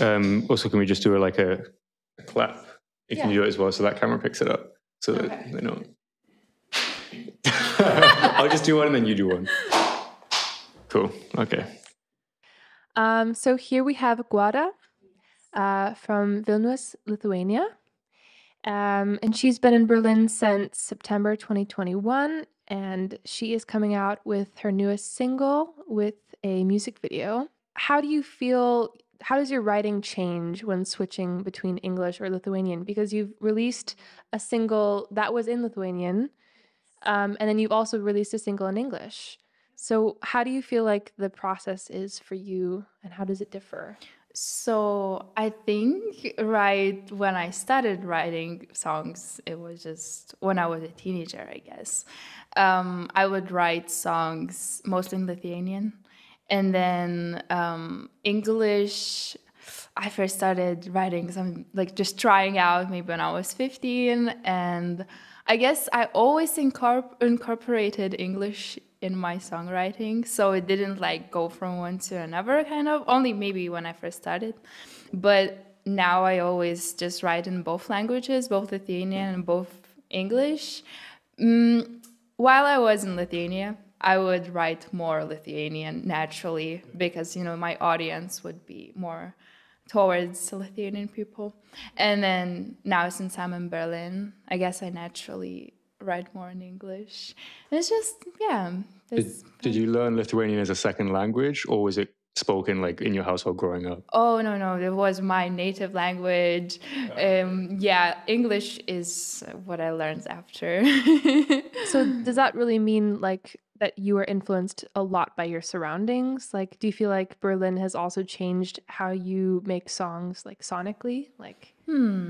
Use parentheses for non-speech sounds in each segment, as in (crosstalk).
Um, also, can we just do a, like a, a clap? You can do it as well, so that camera picks it up, so that Okay. they know. (laughs) I'll just do one, and then you do one. Cool. Okay. Um, so here we have Guoda uh, from Vilnius, Lithuania. Um, and she's been in Berlin since September 2021. And she is coming out with her newest single with a music video. How do you feel? How does your writing change when switching between English or Lithuanian? Because you've released a single that was in Lithuanian, um, and then you've also released a single in English. So, how do you feel like the process is for you, and how does it differ? So I think right when I started writing songs, it was just when I was a teenager, I guess. Um, I would write songs mostly in Lithuanian, and then um, English. I first started writing some like just trying out maybe when I was 15, and I guess I always incorpor- incorporated English in my songwriting, so it didn't like go from one to another kind of. Only maybe when I first started, but now I always just write in both languages, both Lithuanian and both English. Mm, while I was in Lithuania, I would write more Lithuanian naturally because you know my audience would be more towards Lithuanian people. And then now since I'm in Berlin, I guess I naturally write more in English. And it's just yeah. Did, it's- did you learn Lithuanian as a second language, or was it spoken like in your household growing up? Oh no no, it was my native language. Um, yeah, English is what I learned after. (laughs) So, does that really mean like that you are influenced a lot by your surroundings? Like, do you feel like Berlin has also changed how you make songs, like sonically, like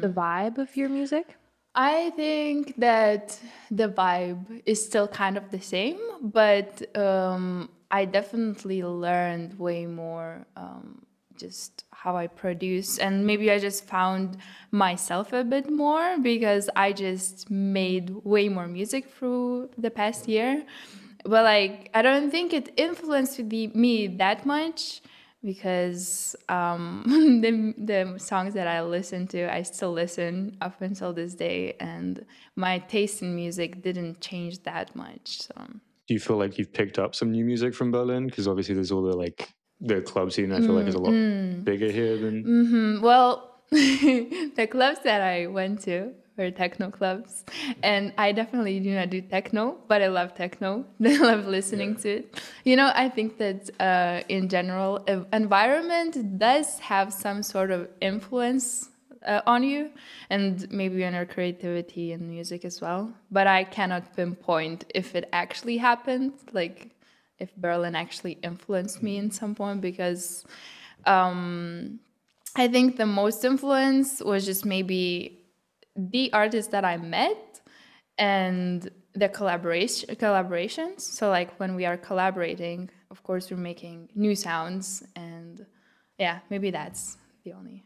the vibe of your music? I think that the vibe is still kind of the same, but um, I definitely learned way more um, just how I produce. And maybe I just found myself a bit more because I just made way more music through the past year. But like, I don't think it influenced the, me that much because um, (laughs) the, the songs that I listen to, I still listen up until this day, and my taste in music didn't change that much. So Do you feel like you've picked up some new music from Berlin? Because obviously there's all the like the club scene. I feel like is a lot bigger here than. Mm, well, (laughs) the clubs that I went to were techno clubs, and I definitely do not do techno, but I love techno. (laughs) I love listening to it. You know, I think that uh, in general, environment does have some sort of influence uh, on you, and maybe on your creativity and music as well. But I cannot pinpoint if it actually happened, like if Berlin actually influenced me in some point, because. Um, I think the most influence was just maybe the artists that I met and the collaboration collaborations. So like when we are collaborating, of course we're making new sounds and yeah, maybe that's the only.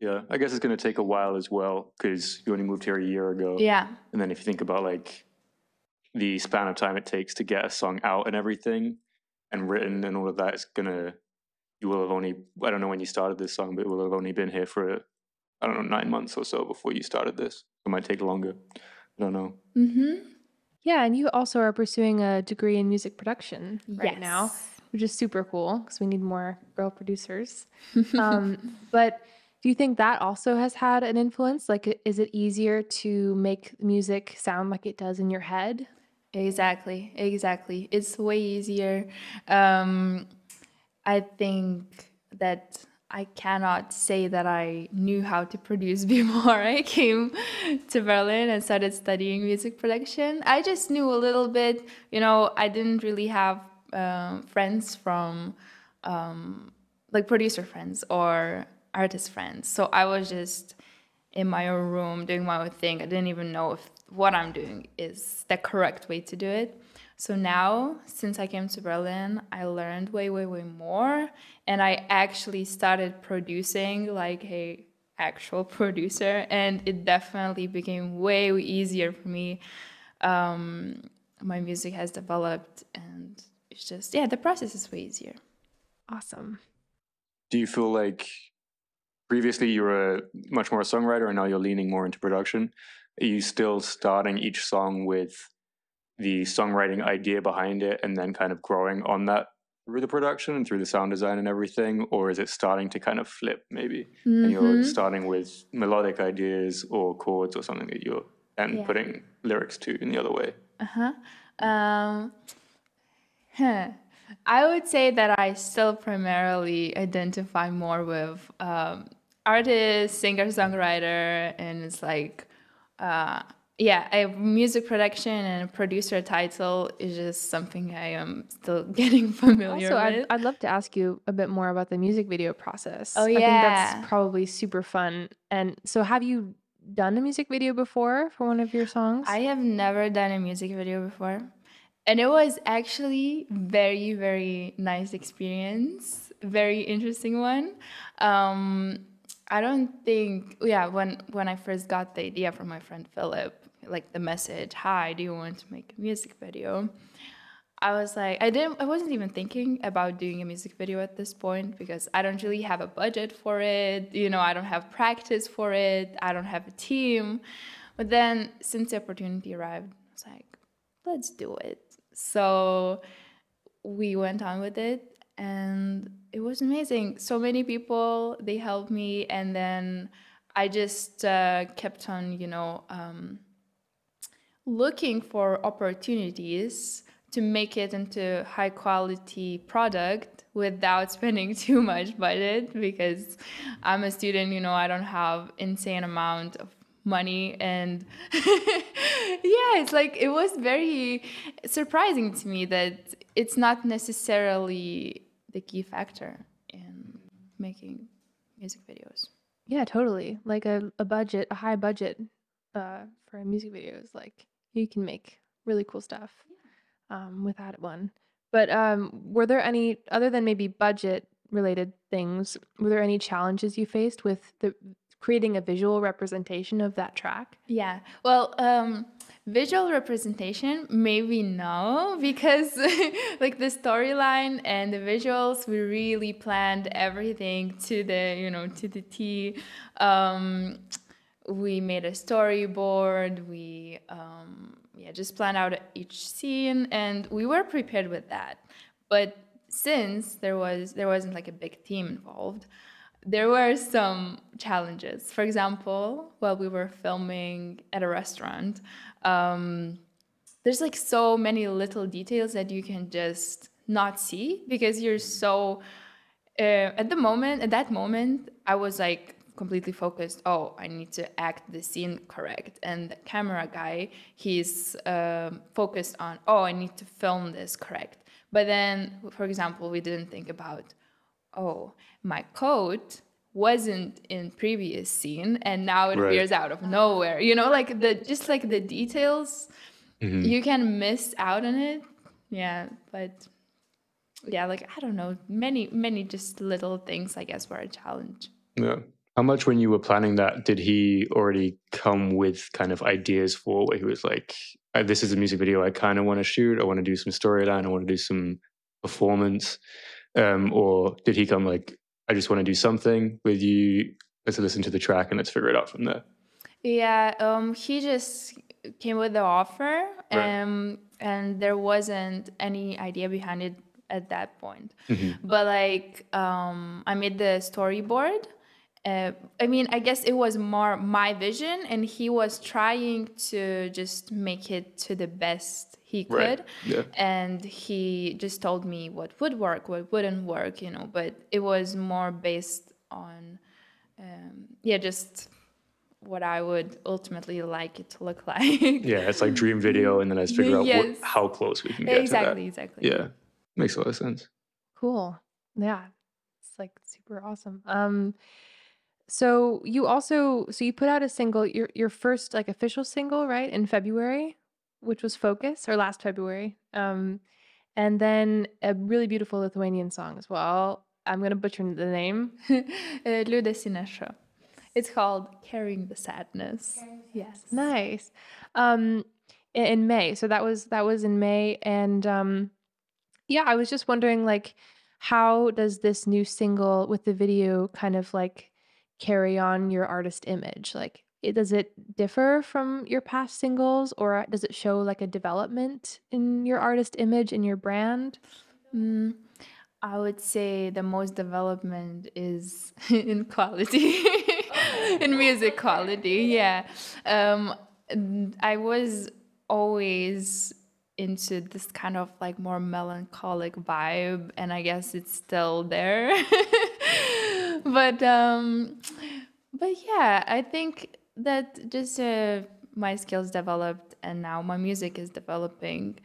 Yeah, I guess it's going to take a while as well because you only moved here a year ago. Yeah. And then if you think about like the span of time it takes to get a song out and everything and written and all of that, it's gonna you will have only I don't know when you started this song, but it will have only been here for I don't know nine months or so before you started this. It might take longer. I don't know. Mm-hmm. Yeah, and you also are pursuing a degree in music production right now, which is super cool because we need more girl producers. (laughs) um, but do you think that also has had an influence? Like, is it easier to make music sound like it does in your head? Exactly, exactly. It's way easier. Um, I think that I cannot say that I knew how to produce (laughs) before I came to Berlin and started studying music production. I just knew a little bit. You know, I didn't really have um, friends from um, like producer friends or artist friends. So I was just in my own room doing my own thing. I didn't even know if what I'm doing is the correct way to do it. So now, since I came to Berlin, I learned way, way, way more, and I actually started producing like a actual (laughs) producer, and it definitely became way easier for me. Um, my music has developed, and it's just yeah, the process is way easier. Awesome. Do you feel like previously you were much more a songwriter and now you're leaning more into production. Are you still starting each song with the songwriting idea behind it and then kind of growing on that through the production and through the sound design and everything? Or is it starting to kind of flip maybe? And you're Mhm. starting with melodic ideas or chords or something that you're and Yeah. putting lyrics to in the other way. Uh-huh. Um, huh. I would say that I still primarily identify more with um, artist, singer, songwriter, and it's like, uh, yeah, a music production and a producer title is just something I am still (laughs) getting familiar Also, I'd. I'd love to ask you a bit more about the music video process. Oh, yeah. I think that's probably super fun. And so, have you done a music video before for one of your songs? I have never done a music video before. And it was actually very, very nice experience. Very interesting one. Um, I don't think yeah, when when I first got the idea from my friend Philip, like the message, Hi, do you want to make a music video? I was like, I didn't, I wasn't even thinking about doing a music video at this point because I don't really have a budget for it. You know, I don't have practice for it. I don't have a team. But then, since the opportunity arrived, I was like, let's do it. So we went on with it, and it was amazing. So many people they helped me, and then I just uh, kept on, you know. Um, looking for opportunities to make it into high quality product without (laughs) spending too much budget because I'm a student, you know, I don't have insane amount of money and (laughs) yeah, it's like it was very surprising to me that it's not necessarily the key factor in making music videos. yeah, totally. Like a, a budget, a high budget uh, for a music video is like you can make really cool stuff um, without one. But um, were there any, other than maybe budget related things, were there any challenges you faced with the creating a visual representation of that track? Yeah. Well, um, visual representation, maybe no, (laughs) because like the storyline and the visuals, we really planned everything to the, you know, to the T. Um, we made a storyboard. We, um, just planned out each scene, and we were prepared with that. But since there was there wasn't like a big team involved, there were some challenges. For example, while we were filming at a restaurant, um, there's like so many little details that you can just not see because you're so. Uh, at the moment, at that moment, I was like completely focused. Oh, I need to act the scene correct, and the camera guy, he's um focused on. Oh, I need to film this correct. But then, for example, we didn't think about oh, my coat wasn't in previous scene and now it Right. appears out of nowhere. You know, like the just like the details Mhm. you can miss out on it. Yeah, but yeah, like I don't know, many many just little things I guess were a challenge. Yeah. How much when you were planning that did he already come with kind of ideas for where he was like, "Uh, this is a music video I kind of want to shoot. I want to do some storyline. I want to do some performance. Um, or did he come like, I just want to do something with you. Let's listen to the track and let's figure it out from there. Yeah, um, he just came with the offer, Right. um, and there wasn't any idea behind it at that point. Mhm. But like, um, I made the storyboard. Uh, I mean, I guess it was more my vision, and he was trying to just make it to the best he could. Right. could. Yeah. And he just told me what would work, what wouldn't work, you know. But it was more based on, um, yeah, just what I would ultimately like it to look (laughs) like. Yeah. It's like dream video. And then let's figure out Yes. what, how close we can get exactly, to exactly. that. Yeah. Makes a lot of sense. Cool. Yeah. It's like super awesome. Um so you also so you put out a single your your first like official single, right? In February, which was Focus or last February. Um and then a really beautiful Lithuanian song as well. I'm going to butcher the name. (laughs) Liūdesį neša. It's called Carrying the Sadness. Yes. Nice. Um in May. So that was that was in May and um yeah, I was just wondering like how does this new single with the video kind of like carry on your artist image? Like, does it differ from your past singles, or does it show like a development in your artist image in your brand? Mm, I would say the most development is (laughs) in quality, (laughs) in music quality. Yeah, um, I was always into this kind of like more melancholic vibe, and I guess it's still there. (laughs) (laughs) but um, but yeah, I think that just uh, my skills developed, and now my music is developing.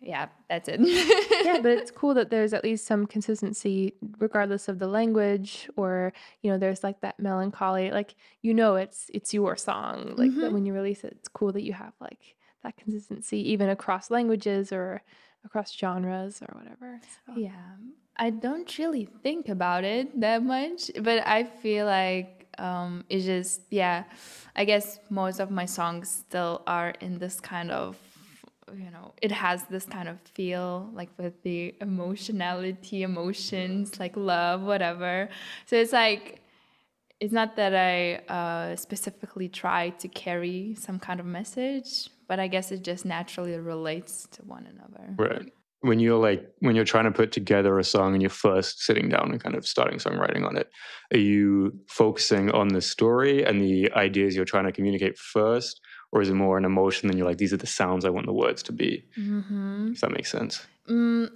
Yeah, that's it. (laughs) yeah, but it's cool that there's at least some consistency, regardless of the language, or you know, there's like that melancholy. Like you know, it's it's your song. Like that when you release it, it's cool that you have like that consistency, even across languages or across genres or whatever. So. Yeah, I don't really think about it that much, but I feel like um, it's just yeah. I guess most of my songs still are in this kind of you know it has this kind of feel like with the emotionality emotions like love whatever so it's like it's not that i uh, specifically try to carry some kind of message but i guess it just naturally relates to one another Right. When you're like when you're trying to put together a song and you're first sitting down and kind of starting songwriting on it, are you focusing on the story and the ideas you're trying to communicate first, or is it more an emotion and you're like these are the sounds I want the words to be? mm-hmm. If that makes sense. Mm,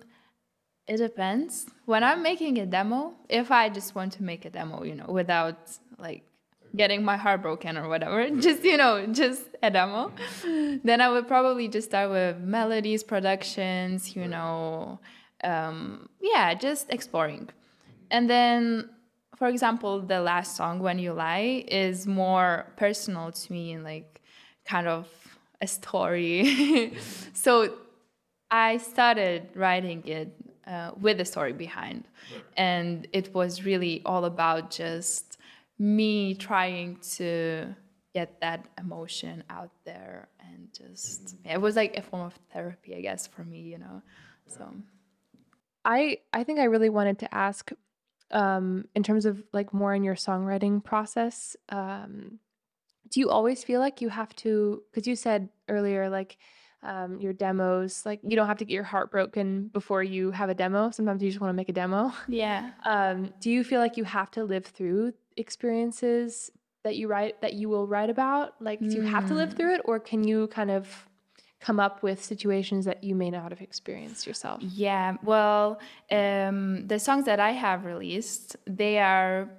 it depends. When I'm making a demo, if I just want to make a demo, you know, without like getting my heart broken or whatever, (laughs) just, you know, just a demo, then I would probably just start with melodies, productions, you know, um, yeah, just exploring. And then, for example, the last song, When You Lie, is more personal to me and like kind of a story. (laughs) so I started writing it uh, with a story behind, and it was really all about just me trying to get that emotion out there, and just yeah, it was like a form of therapy, I guess, for me, you know. So I I think I really wanted to ask, um, in terms of like more in your songwriting process. Um, do you always feel like you have to? Because you said earlier, like um, your demos, like you don't have to get your heart broken before you have a demo. Sometimes you just want to make a demo. (laughs) yeah, Um, do you feel like you have to live through experiences that you write that you will write about? Like, do you have to live through it, or can you kind of come up with situations that you may not have experienced yourself? Yeah, well, um, the songs that I have released, they are,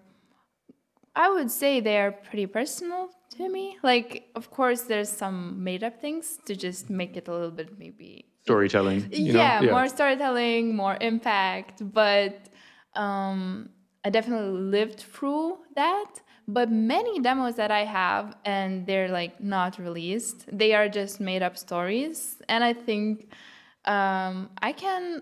I would say they are pretty personal to me. Like, of course, there's some made up things to just make it a little bit maybe. Storytelling. Yeah, know? more storytelling, more impact. But um, I definitely lived through that. But many demos that I have, and they're like not released, they are just made up stories. And I think um, I can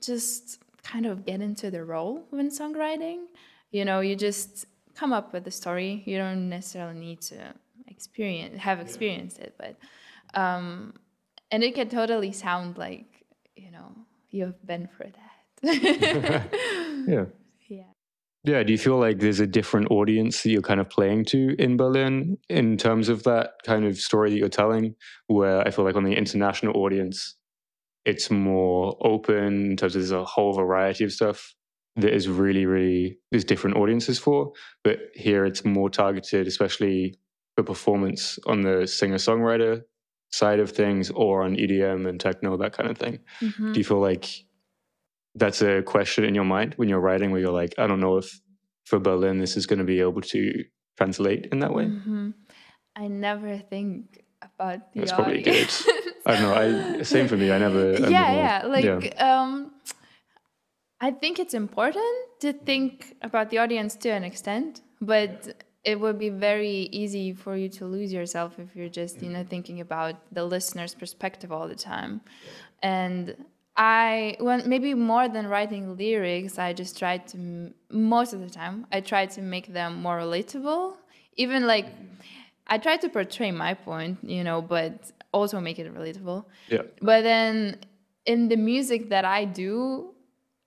just kind of get into the role when songwriting. You know, you just come up with a story. You don't necessarily need to experience have experienced it, but um, and it can totally sound like you know you've been for that. (laughs) Yeah. (laughs) yeah. Yeah. Do you feel like there's a different audience that you're kind of playing to in Berlin in terms of that kind of story that you're telling? Where I feel like on the international audience, it's more open in terms of there's a whole variety of stuff that is really, really, there's different audiences for. But here it's more targeted, especially for performance on the singer songwriter side of things or on EDM and techno, that kind of thing. Mhm. Do you feel like that's a question in your mind when you're writing where you're like, I don't know if for Berlin this is going to be able to translate in that way? Mhm. I never think about the That's probably audience. I don't know. I same for me. I never. (laughs) Yeah, never- yeah. Like, um, I think it's important to think about the audience to an extent, but it would be very easy for you to lose yourself if you're just, you know, thinking about the listener's perspective all the time. And I, when maybe more than writing lyrics, I just try to, most of the time, I try to make them more relatable. Even like, I try to portray my point, you know, but also make it relatable. Yeah. But then in the music that I do,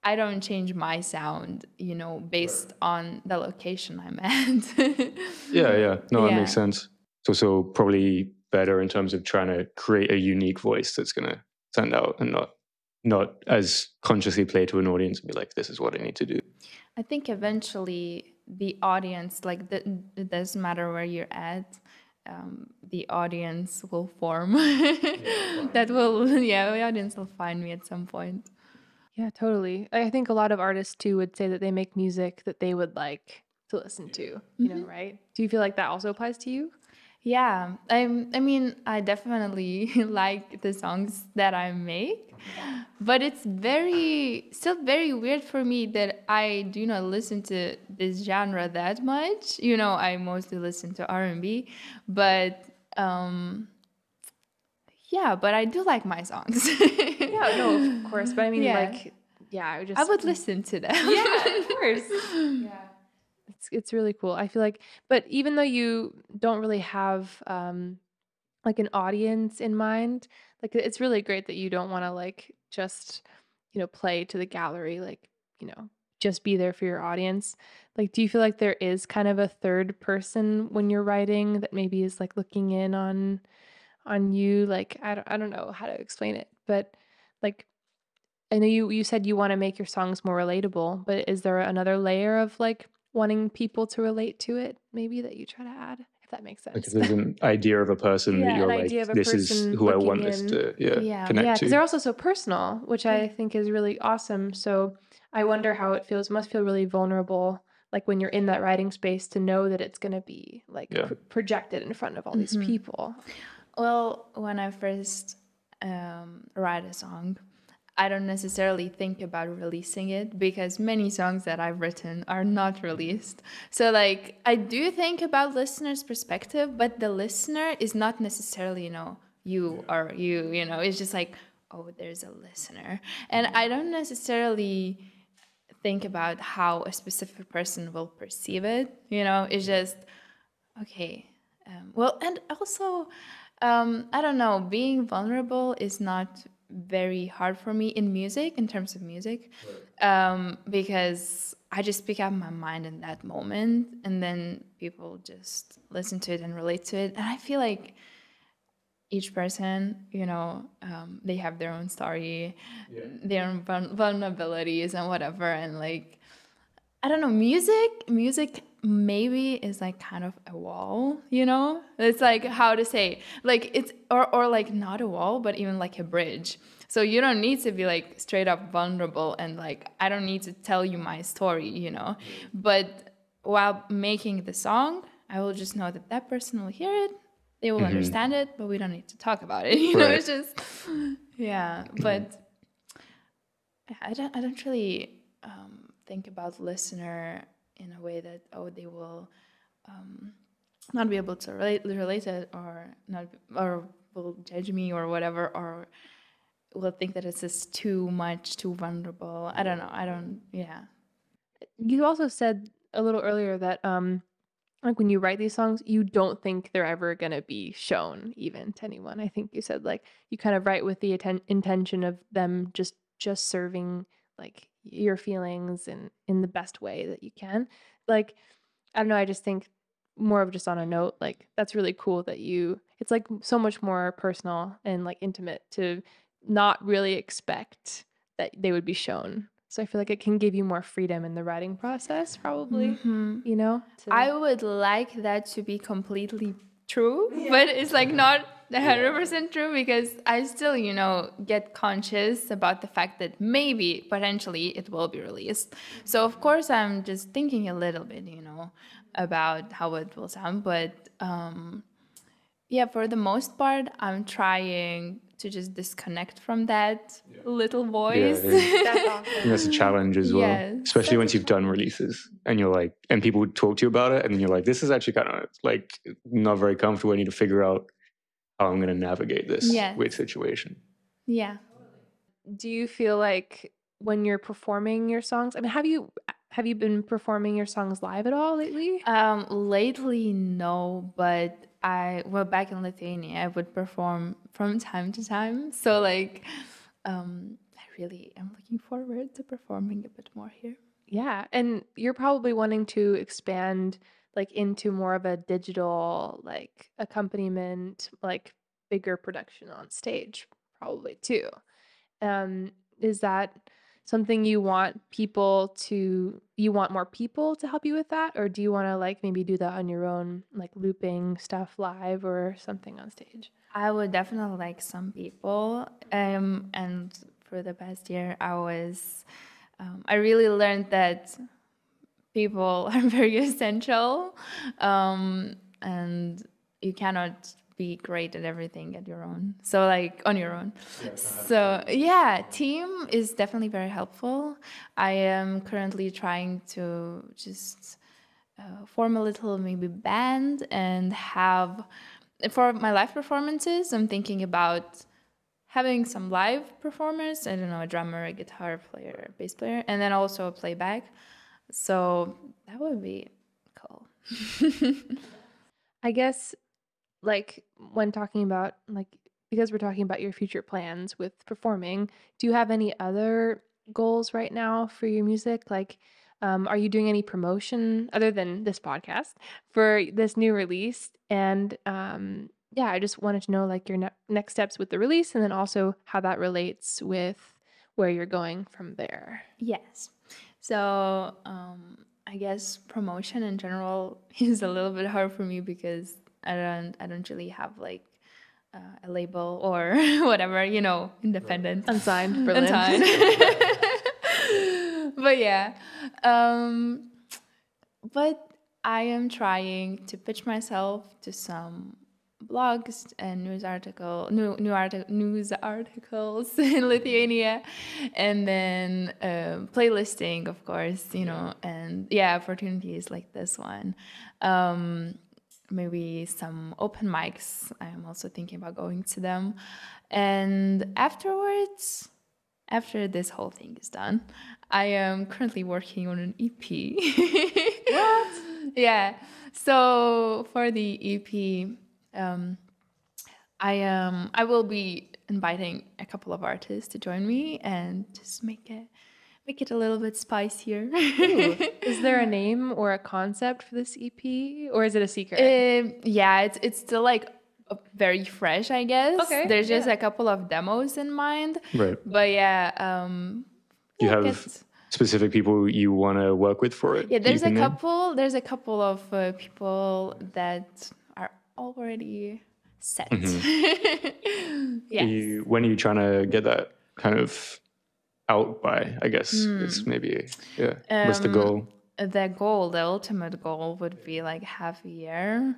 I don't change my sound, you know, based on the location I'm at. (laughs) Yeah, yeah. No, that Yeah. makes sense. So, so probably better in terms of trying to create a unique voice that's going to stand out and not not as consciously play to an audience and be like, this is what I need to do. I think eventually the audience, like the, it doesn't matter where you're at, um, the audience will form. (laughs) that will, (laughs) yeah, the audience will find me at some point. Yeah, totally. I think a lot of artists too would say that they make music that they would like to listen to, you know, right? Do you feel like that also applies to you? Yeah, I, I mean, I definitely (laughs) like the songs that I make, but it's very, still very weird for me that I do not listen to this genre that much. You know, I mostly listen to R and B, but um, yeah, but I do like my songs. Yeah, no, of (laughs) course. But I mean, Yeah. like, yeah, I would just. I would listen to them. Yeah, of (laughs) course. yeah. It's it's really cool. I feel like, but even though you don't really have um like an audience in mind, like it's really great that you don't want to like just, you know, play to the gallery, like, you know, just be there for your audience. Like, do you feel like there is kind of a third person when you're writing that maybe is like looking in on on you? Like, I don't I don't know how to explain it, but like I know you you said you want to make your songs more relatable, but is there another layer of like wanting people to relate to it maybe that you try to add if that makes sense? Like there's an idea of a person Yeah, that you're like, idea of a this is who I looking want this to yeah, Yeah. connect yeah, to. because they're also so personal, which I think is really awesome. So I wonder how it feels. Must feel really vulnerable, like when you're in that writing space, to know that it's going to be like Yeah. pr- projected in front of all these Mhm. people. Well, when I first um, write a song, I don't necessarily think about releasing it because many songs that I've written are not released. So, like, I do think about listeners' perspective, but the listener is not necessarily, you know, you or you, you know, it's just like, oh, there's a listener. And I don't necessarily think about how a specific person will perceive it, you know, it's just, okay. Um, well, and also, um, I don't know, being vulnerable is not very hard for me in music, in terms of music, um, because I just speak out my mind in that moment, and then people just listen to it and relate to it. And I feel like each person, you know, um, they have their own story, their own vulnerabilities, and whatever. And like, I don't know, music, music maybe is like kind of a wall, you know? It's like how to say, like it's or or like not a wall, but even like a bridge. So you don't need to be like straight up vulnerable and like I don't need to tell you my story, you know. But while making the song, I will just know that that person will hear it, they will understand it, but we don't need to talk about it. (laughs) You know, it's just yeah. But I don't I don't really um, think about listener in a way that oh they will um, not be able to relate relate it or not or will judge me or whatever or will think that it's just too much too vulnerable. I don't know. I don't. Yeah. You also said a little earlier that um like when you write these songs, you don't think they're ever going to be shown even to anyone. I think you said like you kind of write with the atten- intention of them just just serving like your feelings and in the best way that you can. Like I don't know, I just think more of just on a note like that's really cool that you it's like so much more personal and like intimate to not really expect that they would be shown. So I feel like it can give you more freedom in the writing process probably, Mhm. you know? to- I would like that to be completely true, but it's like not (laughs) hundred percent true because I still, you know, get conscious about the fact that maybe potentially it will be released. So of course I'm just thinking a little bit, you know, about how it will sound, but um yeah, for the most part I'm trying to just disconnect from that little voice. yeah. (laughs) That's I think that's a challenge as well, Yes. especially once you've done releases and you're like, and people talk to you about it, and then you're like, this is actually kind of like not very comfortable. I need to figure out how I'm going to navigate this Yes. weird situation. yeah. do you feel like when you're performing your songs, I mean, have you have you been performing your songs live at all lately? Um, lately, no, but I well back in Lithuania, I would perform from time to time. So like, um, I I really am looking forward to performing a bit more here. Yeah, and you're probably wanting to expand like into more of a digital like accompaniment, like bigger production on stage probably too. Um is that something you want people to you want more people to help you with that or do you want to like maybe do that on your own like looping stuff live or something on stage? I would definitely like some people um and for the past year I was um, I really learned that people (laughs) are very essential um, and you cannot be great at everything at your own. So like on your own. So yeah team is definitely very helpful. I am currently trying to just uh, form a little maybe band and have for my live performances i'm thinking about having some live performers. I don't know a drummer a guitar player a bass player and then also a playback so that would be cool (laughs) I guess like when talking about like because we're talking about your future plans with performing, do you have any other goals right now for your music? Like um, are you doing any promotion other than this podcast for this new release? And um, yeah, I just wanted to know like your ne- next steps with the release and then also how that relates with where you're going from there. Yes. So um, I guess promotion in general (laughs) is a little bit hard for me because I don't I don't really have like uh, a label or (laughs) whatever you know independent Unsigned (laughs) Berlin. Unsigned. but yeah, um, but I am trying to pitch myself to some blogs and news article new new arti- news articles (laughs) in Lithuania. And then um playlisting of course you know and yeah opportunities like this one. Um maybe some open mics. I'm also thinking about going to them. And afterwards after this whole thing is done I am currently working on an EP (laughs) what? Yeah. So for the EP um, I um I will be inviting a couple of artists to join me and just make it make it a little bit spicier. Ooh. Is there a (laughs) name or a concept for this EP or is it a secret? Um, yeah, it's it's still like uh, very fresh, I guess. Okay, There's just yeah. a couple of demos in mind, Right. but yeah, um, you yeah, have get- specific people you want to work with for it? yeah. There's a even then? couple. There's a couple of uh, people that are already set. (laughs) yes. You, when are you trying to get that kind of out by? I guess it's maybe yeah. What's the. Um, goal? the goal, the ultimate goal would be like half a year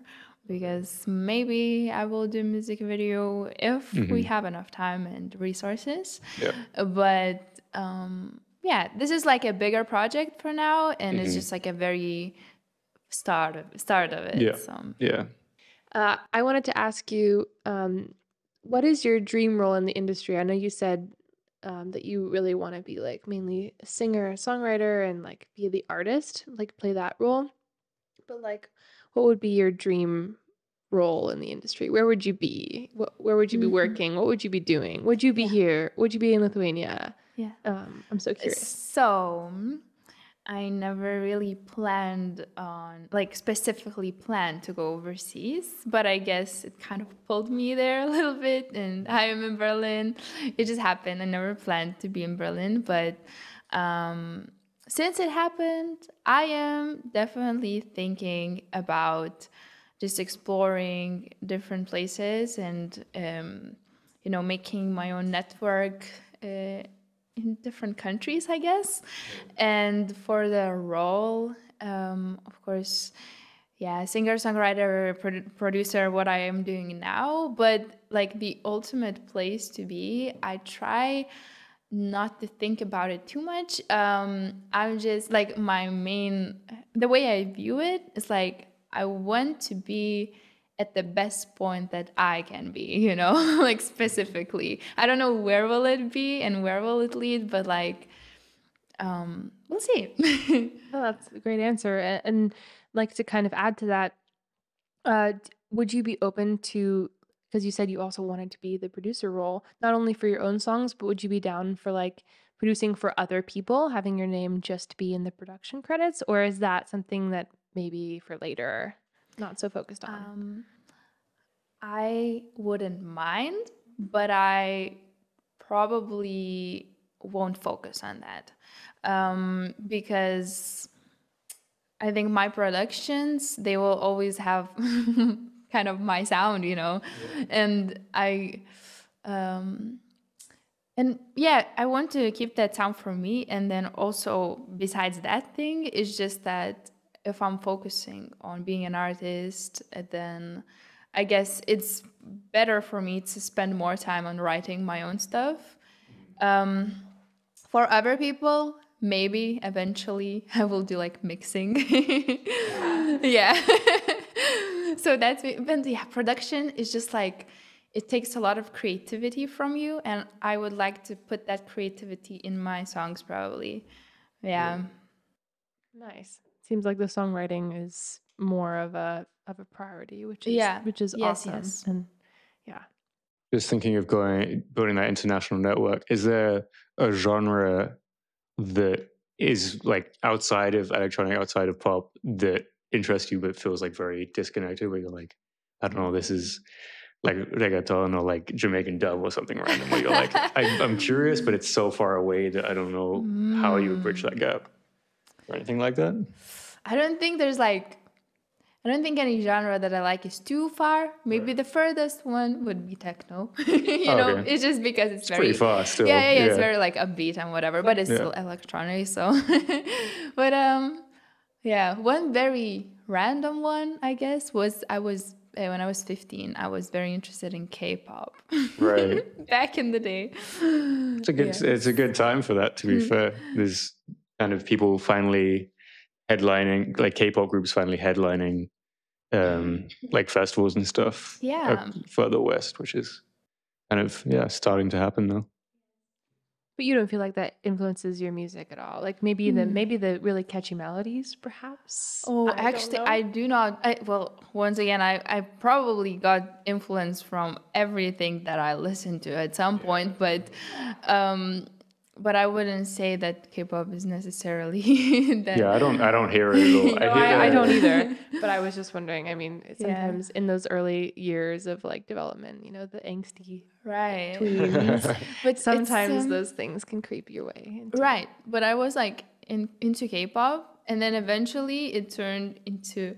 because maybe I will do music video if we have enough time and resources. Yeah. But um, yeah, this is like a bigger project for now, and it's just like a very start of start of it. Yeah. So. Yeah. Uh, I wanted to ask you, um, what is your dream role in the industry? I know you said um, that you really want to be like mainly a singer, songwriter, and like be the artist, like play that role. But like, what would be your dream role in the industry? Where would you be? What, where would you be Mhm. working? What would you be doing? Would you be Yeah. here? Would you be in Lithuania? Yeah. Um, I'm so curious. So I never really planned on, like, specifically planned to go overseas, but I guess it kind of pulled me there a (laughs) little bit. And I am in Berlin. It just happened. I never planned to be in Berlin, but um, since it happened, I am definitely thinking about just exploring different places and, um, you know, making my own network. Uh, in different countries, I guess. And for the role, um, of course, yeah, singer, songwriter, produ- producer, what I am doing now. But like the ultimate place to be, I try not to think about it too much. Um, I'm just like my main, the way I view it is like I want to be at the best point that I can be, (laughs) you know, like specifically. I don't know where will it be and where will it lead, but like, um, we'll see. (laughs) Oh, that's a great answer. A- And, like to kind of add to that, uh, would you be open to because you said you also wanted to be the producer role, not only for your own songs, but would you be down for like producing for other people, having your name just be in the production credits, or is that something that maybe for later, not so focused on? Um, I wouldn't mind, but I probably won't focus on that um, because I think my productions they will always have (laughs) kind of my sound, you know, and I. Um, and yeah, I want to keep that sound for me. And then also, besides that thing, it's just that if I'm focusing on being an artist, then I guess it's better for me to spend more time on writing my own stuff. Um, for other people, maybe eventually (laughs) I will do like mixing. (laughs) yeah. (laughs) so that's but yeah, production is just like it takes a lot of creativity from you and I would like to put that creativity in my songs probably. Yeah. Nice. Seems like the songwriting is more of a of a priority, which is Yeah. which is Yes, awesome. yes. And yeah. Just thinking of going building that international network. Is there a genre that is like outside of electronic, outside of pop that interests you but feels like very disconnected? Where you're like, I don't know, this is like reggaeton or like Jamaican dub or something random. Where you're like, (laughs) I, I'm curious, but it's so far away that I don't know how you would bridge that mm. gap or anything like that. I don't think there's like I don't think any genre that I like is too far. Maybe the furthest one would be techno. (laughs) you know, Okay. it's just because it's, It's very pretty fast yeah, yeah, yeah, it's very like upbeat and whatever, but it's Yeah. still electronic. So, (laughs) but um, yeah, one very random one I guess was I was uh, when I was 15, I was very interested in K-pop. Right. (laughs) Back in the day. It's a good Yeah. it's a good time for that to be Mm. fair. There's kind of people finally headlining like K-pop groups finally headlining um like festivals and stuff Yeah. further west, which is kind of yeah, starting to happen now. But you don't feel like that influences your music at all. Like maybe the Mm. maybe the really catchy melodies, perhaps. Oh, I don't actually. I do not. I, well, once again, I, I probably got influence from everything that I listened to at some point, but um, but I wouldn't say that K-pop is necessarily (laughs) that. Yeah, I don't I don't hear it at all. (laughs) No, hear I, I don't either. (laughs) But I was just wondering. I mean, Yeah. sometimes in those early years of like development, you know, the angsty right. tweens, But sometimes um, those things can creep your way. Into, right. But I was like in, into K-pop, and then eventually it turned into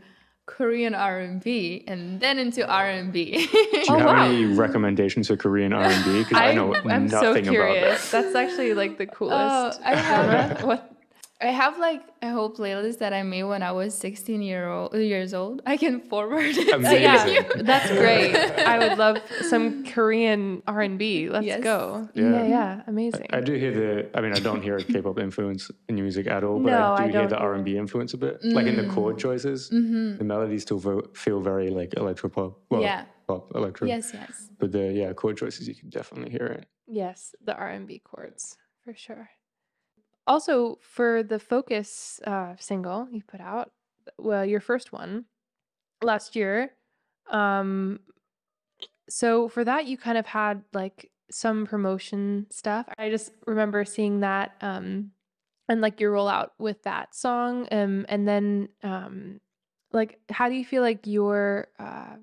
Korean R&B, and then into R&B. Do you (laughs) Oh, have wow. any recommendations for Korean R and B? Because I, know I'm nothing so about curious. that. That's actually like the (laughs) oh, coolest. I have- (laughs) what? I have like a whole playlist that I made when I was 16 year old years old. I can forward it. to Amazing. Yeah, you. that's great. (laughs) I would love some Korean R and B. Let's Yes. go. Yeah. Yeah, yeah, amazing. I do hear the. I mean, I don't hear a K-pop influence in your music at all, but No, I do I hear don't the. R and B influence a bit, like in the chord choices. Mhm. The melodies still vo- feel very like electropop. Well, Yeah. pop electro. Yes, yes. But the yeah chord choices, you can definitely hear it. Yes, the R and B chords for sure. Also, for the Focus uh, single you put out, well, your first one last year. Um, so for that, you kind of had like some promotion stuff. I just remember seeing that, um, and like your rollout with that song, um, and then um, like how do you feel like your uh,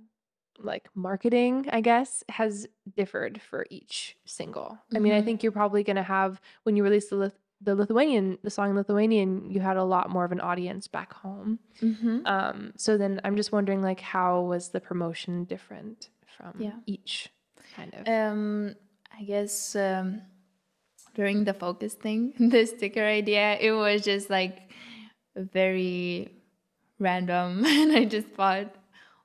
like marketing, I guess, has differed for each single. I mean, I Mhm. think you're probably going to have when you release the the Lithuanian, the song Lithuanian, you had a lot more of an audience back home. Mm-hmm. Um, so then I'm just wondering, like, how was the promotion different from Yeah. each kind of? Um, I guess um, during the focus thing, (laughs) the sticker idea, it was just like very random, (laughs) and I just thought,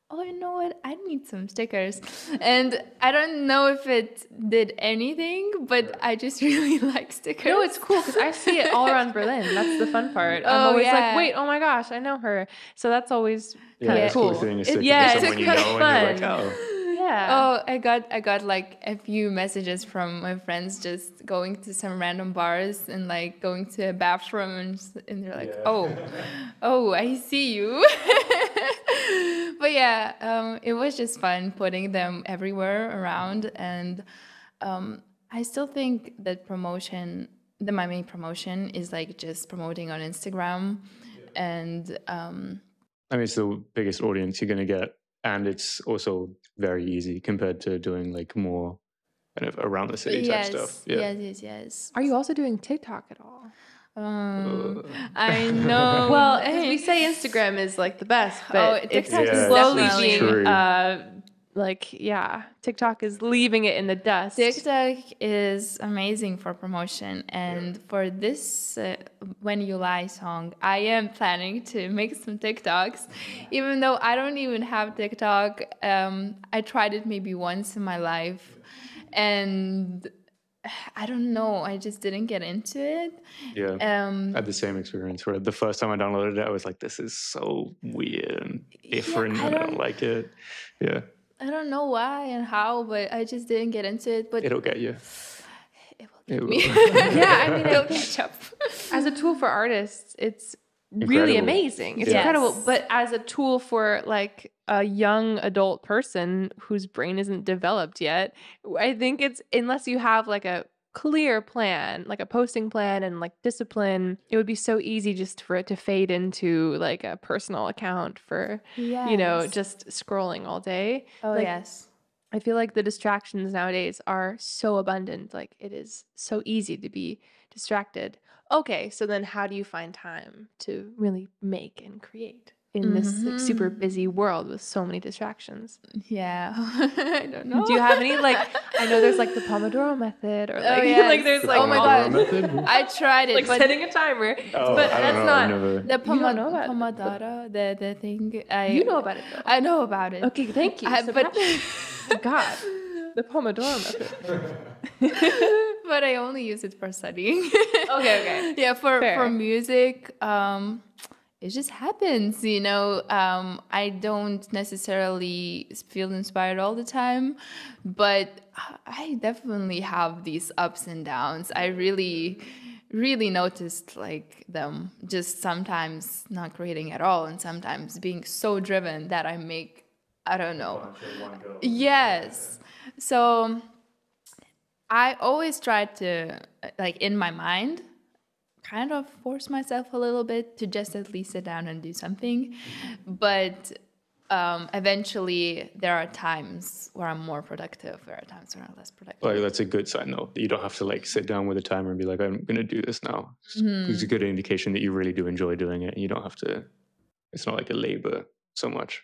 oh, you know what? I need some stickers, and I don't know if it did anything, but I just (laughs) really like stickers. no, it's cool because I see it all around Berlin. That's the fun part. I'm Oh, always yeah. like, wait, oh my gosh, I know her. So that's always Yeah, kind Yeah. of cool cool. It- yeah, it's kinda know, like, fun. oh, Yeah. Oh, I got I got like a few messages from my friends just going to some random bars and like going to a bathroom and, s- and they're like, Yeah. "Oh, oh, I see you." (laughs) (laughs) but yeah, um, it was just fun putting them everywhere around, and um, I still think that promotion, the my main promotion is like just promoting on Instagram, and um, I mean, it's the biggest audience you're going to get, and it's also very easy compared to doing like more kind of around the city yes, type stuff. Yeah. yes, yes, yes. Are you also doing TikTok at all? Um, Uh. I (laughs) know. Well, 'cause we say Instagram is like the best, but Oh, it's TikTok is slowly being, uh, like, yeah, TikTok is leaving it in the dust. TikTok is amazing for promotion, and for this uh, "When You Lie" song, I am planning to make some TikToks, even though I don't even have TikTok. Um, I tried it maybe once in my life, and (sighs) I don't know. I just didn't get into it. Yeah. Um, I had the same experience where the first time I downloaded it, I was like, this is so weird and different, I and I don't don't- like it. Yeah. I don't know why and how, but I just didn't get into it. But It'll get you. (sighs) it will It will. me. (laughs) Yeah, I mean, (laughs) it'll catch up. as a tool for artists, it's really amazing. It's Yes. incredible. But as a tool for like a young adult person whose brain isn't developed yet, I think it's unless you have like a clear plan, like a posting plan and like discipline, it would be so easy just for it to fade into like a personal account for, you know, just scrolling all day. oh like, yes. I feel like the distractions nowadays are so abundant. Like it is so easy to be distracted. Okay, so then how do you find time to really make and create in this like, super Mhm. busy world with so many distractions? Yeah, (laughs) I don't know. Do you have any like I know there's like the Pomodoro method or Oh, like, like (laughs) there's The like Oh my Pomodoro God. method? (laughs) I tried it, like but setting a timer. Oh, but I don't that's know. not I've never. the You don't pomo- know about. Pomodoro, the the thing. I you know about it though. I know about it. okay, thank you. I- So but God, the Pomodoro method. But I only use it for studying. (laughs) Okay, okay. (laughs) yeah, for Fair. for music, um, it just happens. You know, um, I don't necessarily feel inspired all the time, but I definitely have these ups and downs. I really really noticed like them just sometimes not creating at all and sometimes being so driven that I make I don't know Yes. So I always try to, like, in my mind, kind of force myself a little bit to just at least sit down and do something. But um, eventually, there are times where I'm more productive, there are times where I'm less productive. Like that's a good sign though. That you don't have to like sit down with a timer and be like, I'm gonna do this now. It's, Mm-hmm. it's a good indication that you really do enjoy doing it. And you don't have to. It's not like a labor so much.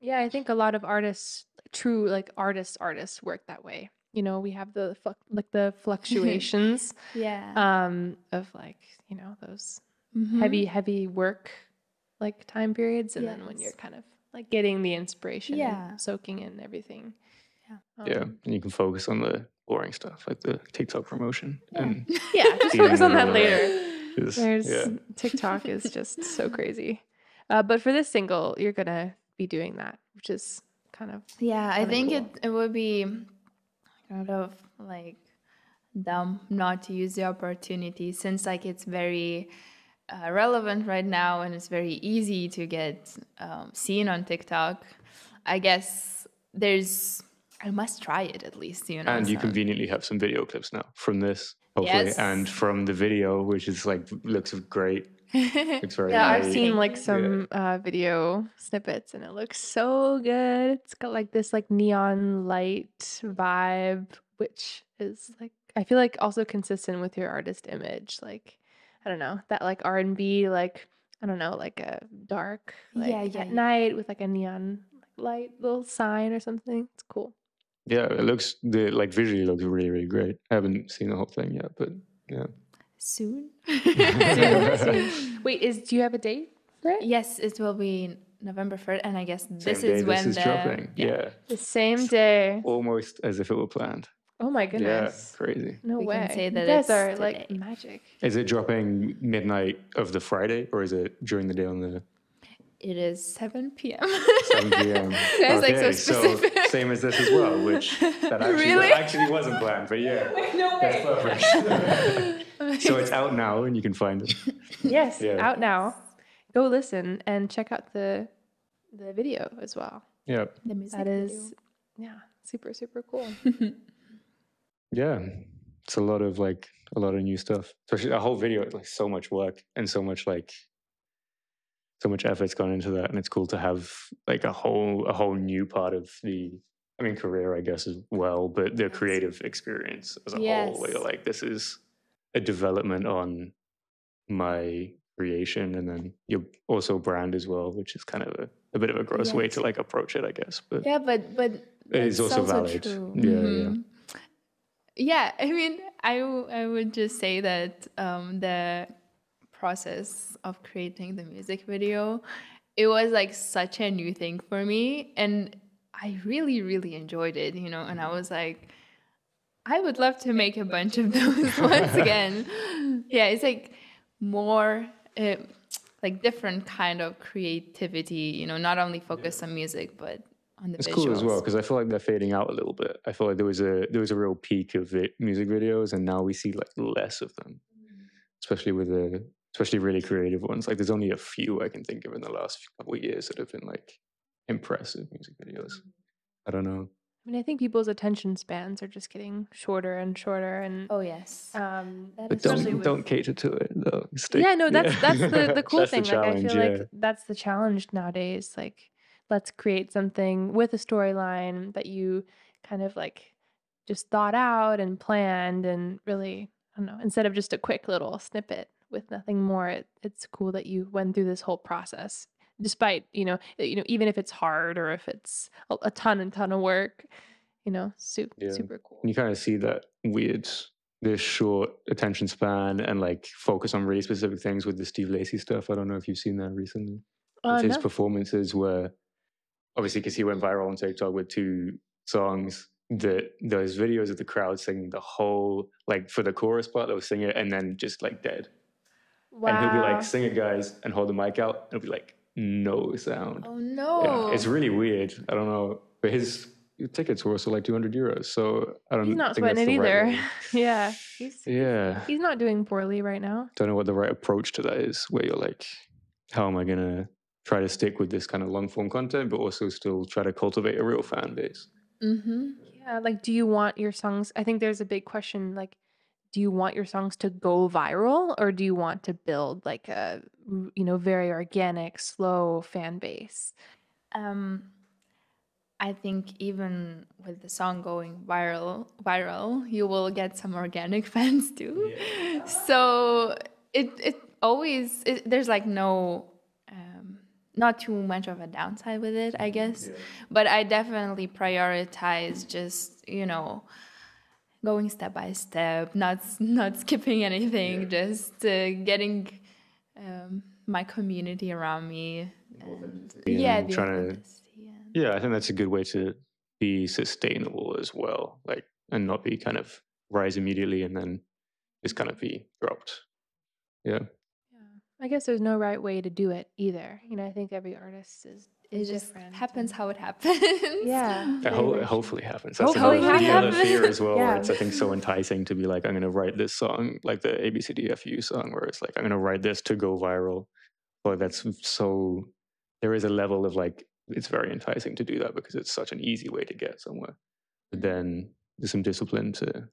Yeah, I think a lot of artists, true like artists, artists work that way. You know, we have the fluc- like the fluctuations (laughs) yeah. um of like, you know, those Mhm. heavy heavy work like time periods and then when you're kind of like getting the inspiration Yeah. and soaking in everything. Yeah. yeah, Um, and you can focus on the boring stuff like the TikTok promotion and (laughs) yeah, just focus on that later. that. just- There's yeah. TikTok is (laughs) just so crazy. Uh, but for this single, you're gonna be doing that, which is kind of Yeah, I kinda think cool. it, it would be kind of like dumb not to use the opportunity since like it's very uh, relevant right now and it's very easy to get um, seen on TikTok. I guess there's I must try it at least, you know. and you so- conveniently have some video clips now from this, hopefully, Yes. and from the video, which is like looks great. (laughs) Yeah, I've seen like Yeah. some uh, video snippets and it looks so good. It's got like this like neon light vibe, which is like I feel like also consistent with your artist image. Like I don't know that like R and B like I don't know like a dark like Yeah, yeah, at yeah. night with like a neon light little sign or something. It's cool. Yeah, it looks the like visually looks really really great. I haven't seen the whole thing yet, but yeah. Soon. (laughs) Soon, soon. Wait, is do you have a date for it? yes, it will be November 3rd and I guess this Same day is when this is the dropping. Yeah. The same day. almost as if it were planned. Oh my goodness. Yeah, crazy. No We way. can say that guys it's are like magic. Is it dropping midnight of the Friday, or is it during the day on the it is 7 p.m. 7 p.m. (laughs) That's, like, so specific. same as this as well, which that (laughs) actually, Really? actually wasn't planned, but yeah, no that's perfect. So it's (laughs) out now and you can find it. Yes, Yeah. out now. Go listen and check out the the video as well. Yeah. The music That video. yeah, super super cool. (laughs) Yeah. It's a lot of like a lot of new stuff. Especially a whole video, like so much work and so much like so much effort's gone into that. And it's cool to have like a whole a whole new part of the I mean career, I guess, as well, but the creative experience as a whole, where you're like, this is a development on my creation and then your also brand as well, which is kind of a, a bit of a gross way to like approach it, I guess. But Yeah, but but It is also valid. Yeah, yeah. Mhm. Yeah, I mean, I w- I would just say that um, the process of creating the music video, it was like such a new thing for me, and I really really enjoyed it. You know, and I was like, I would love to make a bunch of (laughs) those (laughs) once again. Yeah, it's like more. Uh, like different kind of creativity, you know, not only focus on music but on the It's visuals. cool as well because I feel like they're fading out a little bit. I feel like there was a there was a real peak of vi- music videos, and now we see like less of them, especially with the especially really creative ones. Like there's only a few I can think of in the last couple of years that have been like impressive music videos. I don't know. I mean, I think people's attention spans are just getting shorter and shorter, and Oh yes. um, But don't with- don't cater to it though. (laughs) Stick- yeah, no, that's that's the the (laughs) cool That's thing. like I feel challenge, like that's the challenge nowadays. Like, let's create something with a storyline that you kind of like just thought out and planned, and really, I don't know, instead of just a quick little snippet with nothing more. It, it's cool that you went through this whole process, despite you know, you know, even if it's hard or if it's a, a ton and ton of work. You know, super Yeah. super cool. You kind of see that weird, this short attention span and like focus on really specific things with the Steve Lacy stuff. I don't know if you've seen that recently. Uh, his no. performances were obviously because he went viral on TikTok with two songs. That those videos of the crowd singing the whole like for the chorus part they'll sing it and then just like dead. Wow. And he'll be like, sing it guys and hold the mic out. It'll be like no sound. Oh no. Yeah, it's really weird. I don't know. But his tickets were also like 200 euros. So I don't He's not think sweating it the right either. (laughs) yeah, he's Yeah. he's not doing poorly right now. Don't know what the right approach to that is, where you're like, how am I going to try to stick with this kind of long form content, but also still try to cultivate a real fan base? mm-hmm. Yeah, like do you want your songs? I think there's a big question like do you want your songs to go viral or do you want to build like a you know very organic, slow fan base? Um, I think even with the song going viral, viral, you will get some organic (laughs) fans too. So it it always it, there's like no um, not too much of a downside with it, I guess. But I definitely prioritize just you know going step by step, not not skipping (laughs) anything, just uh, getting um, my community around me. And, You yeah, know, trying to- and- Yeah, I think that's a good way to be sustainable as well, like, and not be kind of rise immediately and then just kind of be dropped. Yeah. Yeah. I guess there's no right way to do it either. You know, I think every artist is, it is just different. happens how it happens. Yeah. (laughs) It Very ho- much it so. hopefully happens. That's Hopefully another, the it other fear as well. Where Yeah. it's I think so enticing to be like, I'm going to write this song, like the ABCDFU song, where it's like, I'm going to write this to go viral. But that's so. There is a level of like, it's very enticing to do that because it's such an easy way to get somewhere. But then there's some discipline to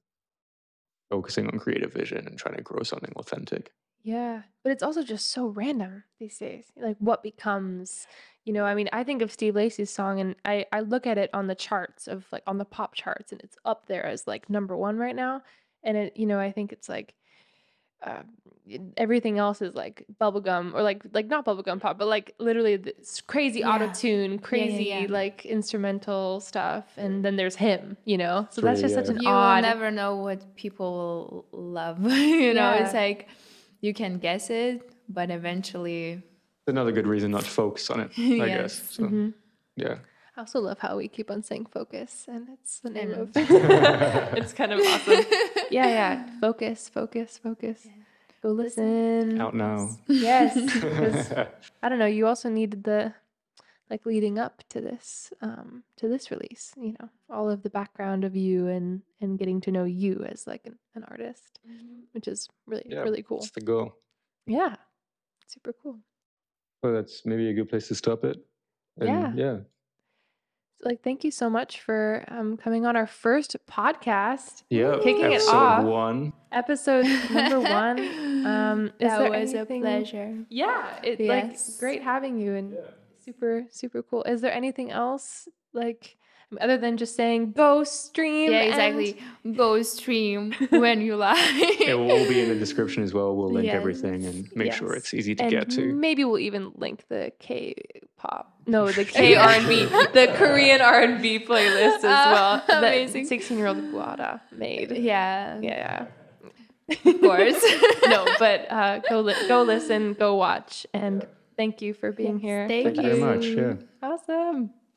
focusing on creative vision and trying to grow something authentic. Yeah, but it's also just so random these days. Like what becomes, you know, I mean, I think of Steve Lacy's song and I I look at it on the charts of like on the pop charts and it's up there as like number 1 right now. And it, you know, I think it's like uh, everything else is like bubblegum or like like not bubblegum pop, but like literally this crazy Yeah. auto tune, yeah, crazy yeah. like instrumental stuff, and then there's him, you know. So that's really, just such yeah. an you odd. will never know what people will love. (laughs) you know, it's like you can guess it, but eventually, Another good reason not to focus on it, (laughs) I guess. Yes. So, Mhm. yeah. I also love how we keep on saying focus, and it's the name know. of. (laughs) (laughs) it's kind of awesome. Yeah, yeah. Focus, focus, focus. Go listen. Out now. Yes. I don't know. You also needed the, like, leading up to this, um, to this release. You know, all of the background of you and and getting to know you as like an, an artist, which is really yeah, really cool. That's the goal. Yeah, super cool. Well, that's maybe a good place to stop it. And yeah. Like, thank you so much for um, coming on our first podcast, Yeah. Kicking it episode off. one. episode number (laughs) one. Um, is that there was anything- a pleasure. Yeah, it like Yes. great having you and super super cool. Is there anything else like other than just saying go stream? Yeah, and- exactly. Go stream when you (laughs) like. It will all be in the description as well. We'll link everything and make sure it's easy to and get to. maybe we'll even link the K-pop. No, (laughs) the K R and B, (laughs) the Korean R and B playlist as well. Ah, that amazing. Sixteen-year-old Guoda made. yeah, Yeah. of course. no, but uh, go li- go listen, go watch, and thank you for being Yes, here. thank Thank you very much. Yeah. Awesome.